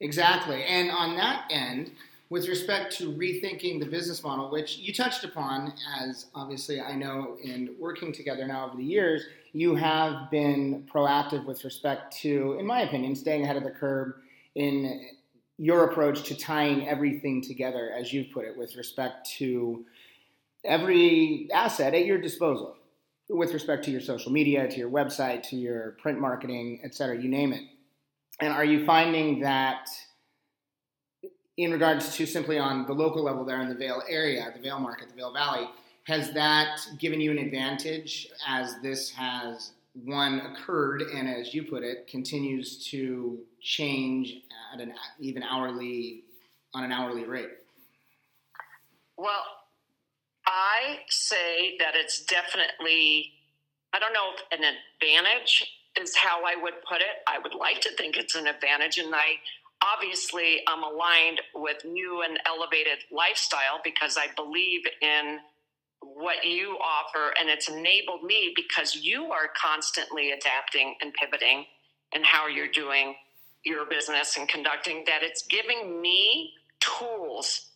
Exactly. And on that end, with respect to rethinking the business model, which you touched upon, as obviously I know in working together now over the years, you have been proactive with respect to, in my opinion, staying ahead of the curve in your approach to tying everything together, as you put it, with respect to every asset at your disposal, with respect to your social media, to your website, to your print marketing, et cetera, you name it. And are you finding that in regards to simply on the local level there in the Vail area, the Vail market, the Vail Valley, has that given you an advantage as this has one occurred and as you put it continues to change at an even hourly on an hourly rate? Well, I say that it's definitely I don't know an advantage is how I would put it. I would like to think it's an advantage, and I obviously I'm aligned with new and elevated lifestyle because I believe in what you offer, and it's enabled me because you are constantly adapting and pivoting and how you're doing your business and conducting that it's giving me tools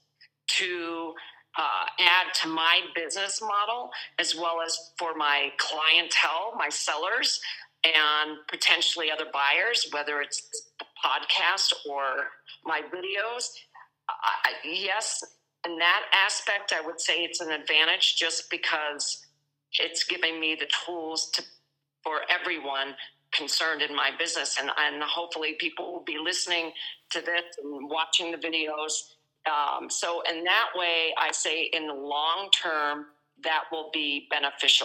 to uh, add to my business model as well as for my clientele, my sellers, and potentially other buyers, whether it's a podcast or my videos. I, yes, in that aspect, I would say it's an advantage just because it's giving me the tools to for everyone concerned in my business and, and hopefully people will be listening to this and watching the videos um, so in that way i say in the long term that will be beneficial